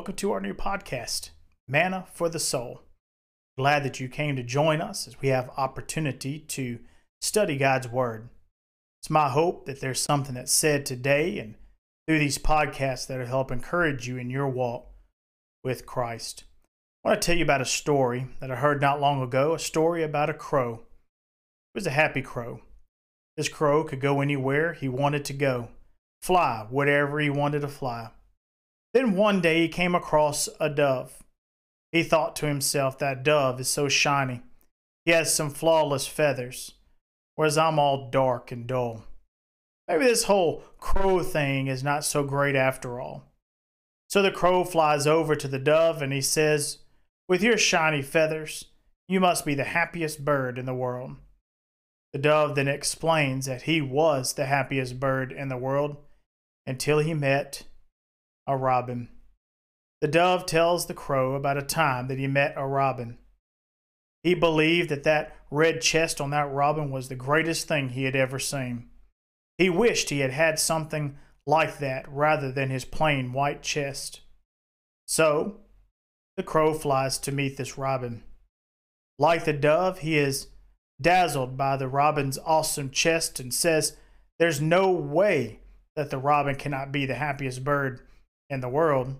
Welcome to our new podcast, Manna for the Soul. Glad that you came to join us as we have opportunity to study God's Word. It's my hope that there's something that's said today and through these podcasts that'll help encourage you in your walk with Christ. I want to tell you about a story that I heard not long ago, a story about a crow. It was a happy crow. This crow could go anywhere he wanted to go, fly whatever he wanted to fly. Then one day he came across a dove. He thought to himself, That dove is so shiny. He has some flawless feathers, whereas I'm all dark and dull. Maybe this whole crow thing is not so great after all. So the crow flies over to the dove and he says, With your shiny feathers, you must be the happiest bird in the world. The dove then explains that he was the happiest bird in the world until he met a robin. The dove tells the crow about a time that he met a robin. He believed that that red chest on that robin was the greatest thing he had ever seen. He wished he had had something like that rather than his plain white chest. So, the crow flies to meet this robin. Like the dove, he is dazzled by the robin's awesome chest and says there's no way that the robin cannot be the happiest bird in the world.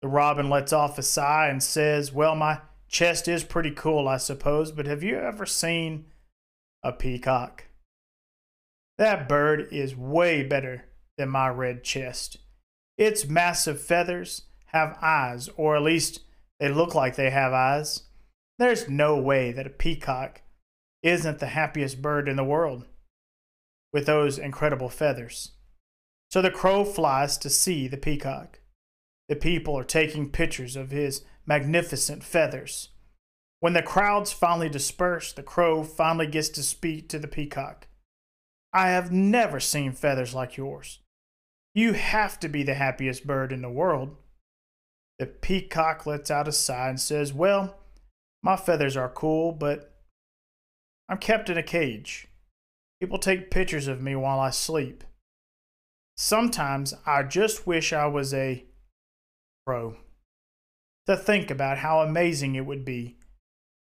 The robin lets off a sigh and says, Well, my chest is pretty cool, I suppose, but have you ever seen a peacock? That bird is way better than my red chest. Its massive feathers have eyes, or at least they look like they have eyes. There's no way that a peacock isn't the happiest bird in the world with those incredible feathers. So the crow flies to see the peacock. The people are taking pictures of his magnificent feathers. When the crowds finally disperse, the crow finally gets to speak to the peacock. I have never seen feathers like yours. You have to be the happiest bird in the world. The peacock lets out a sigh and says, Well, my feathers are cool, but I'm kept in a cage. People take pictures of me while I sleep. Sometimes I just wish I was a pro. To think about how amazing it would be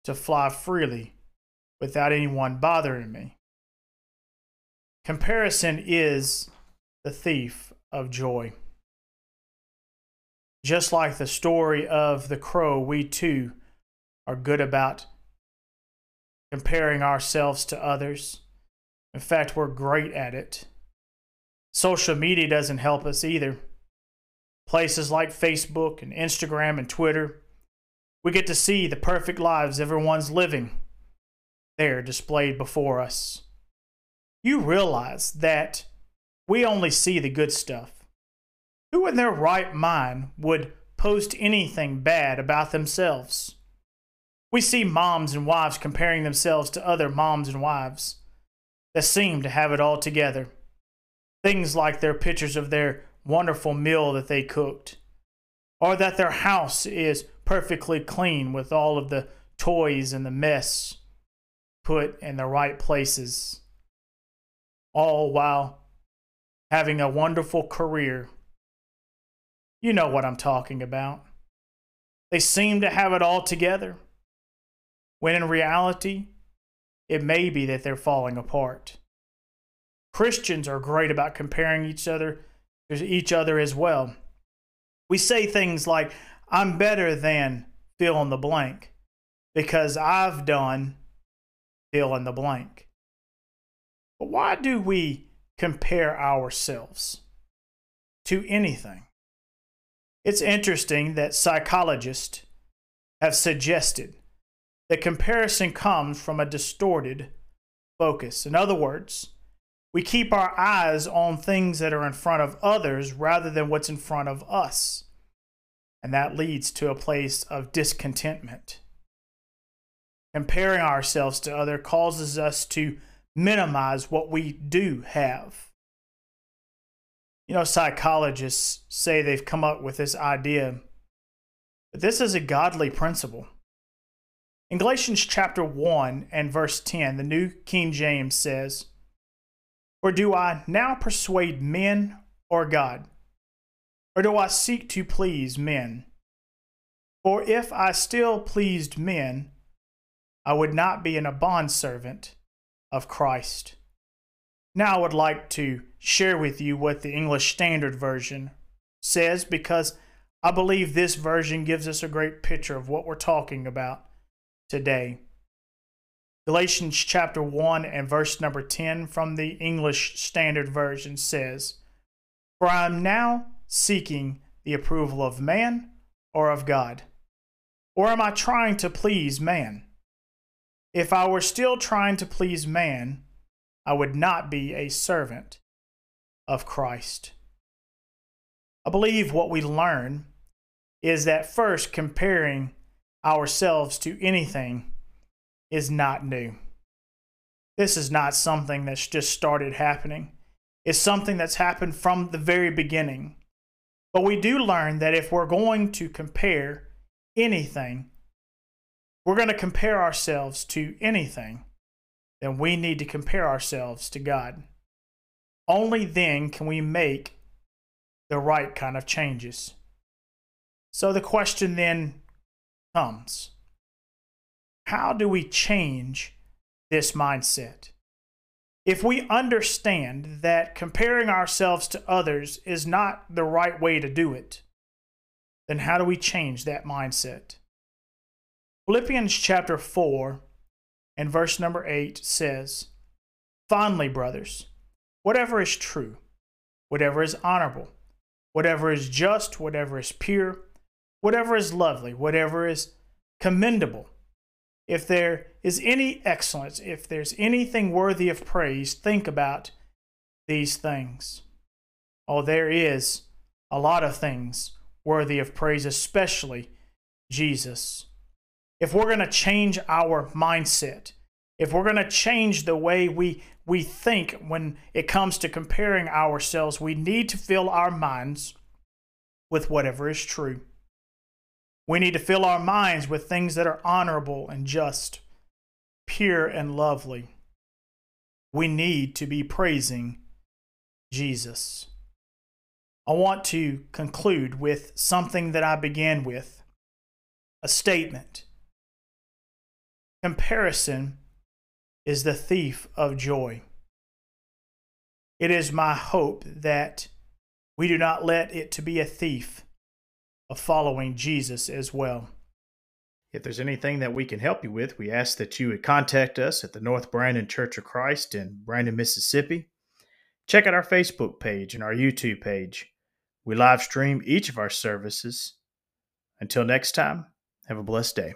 to fly freely without anyone bothering me. Comparison is the thief of joy. Just like the story of the crow, we too are good about comparing ourselves to others. In fact, we're great at it. Social media doesn't help us either. Places like Facebook and Instagram and Twitter, we get to see the perfect lives everyone's living there displayed before us. You realize that we only see the good stuff. Who in their right mind would post anything bad about themselves? We see moms and wives comparing themselves to other moms and wives that seem to have it all together. Things like their pictures of their wonderful meal that they cooked, or that their house is perfectly clean with all of the toys and the mess put in the right places, all while having a wonderful career. You know what I'm talking about. They seem to have it all together, when in reality, it may be that they're falling apart. Christians are great about comparing each other to each other as well. We say things like, I'm better than fill in the blank because I've done fill in the blank. But why do we compare ourselves to anything? It's interesting that psychologists have suggested that comparison comes from a distorted focus. In other words, we keep our eyes on things that are in front of others rather than what's in front of us. And that leads to a place of discontentment. Comparing ourselves to other causes us to minimize what we do have. You know, psychologists say they've come up with this idea, but this is a godly principle. In Galatians chapter 1 and verse 10, the New King James says, or do I now persuade men or God? or do I seek to please men? For if I still pleased men, I would not be in a bondservant of Christ. Now I would like to share with you what the English Standard Version says because I believe this version gives us a great picture of what we're talking about today. Galatians chapter 1 and verse number 10 from the English Standard Version says, For I am now seeking the approval of man or of God? Or am I trying to please man? If I were still trying to please man, I would not be a servant of Christ. I believe what we learn is that first, comparing ourselves to anything is not new. This is not something that's just started happening. It's something that's happened from the very beginning. But we do learn that if we're going to compare anything, we're going to compare ourselves to anything, then we need to compare ourselves to God. Only then can we make the right kind of changes. So the question then comes how do we change this mindset? If we understand that comparing ourselves to others is not the right way to do it, then how do we change that mindset? Philippians chapter 4 and verse number 8 says, Finally, brothers, whatever is true, whatever is honorable, whatever is just, whatever is pure, whatever is lovely, whatever is commendable, if there is any excellence, if there's anything worthy of praise, think about these things. Oh, there is a lot of things worthy of praise, especially Jesus. If we're going to change our mindset, if we're going to change the way we, we think when it comes to comparing ourselves, we need to fill our minds with whatever is true. We need to fill our minds with things that are honorable and just, pure and lovely. We need to be praising Jesus. I want to conclude with something that I began with a statement. Comparison is the thief of joy. It is my hope that we do not let it to be a thief of following Jesus as well. If there's anything that we can help you with, we ask that you would contact us at the North Brandon Church of Christ in Brandon, Mississippi. Check out our Facebook page and our YouTube page. We live stream each of our services. Until next time, have a blessed day.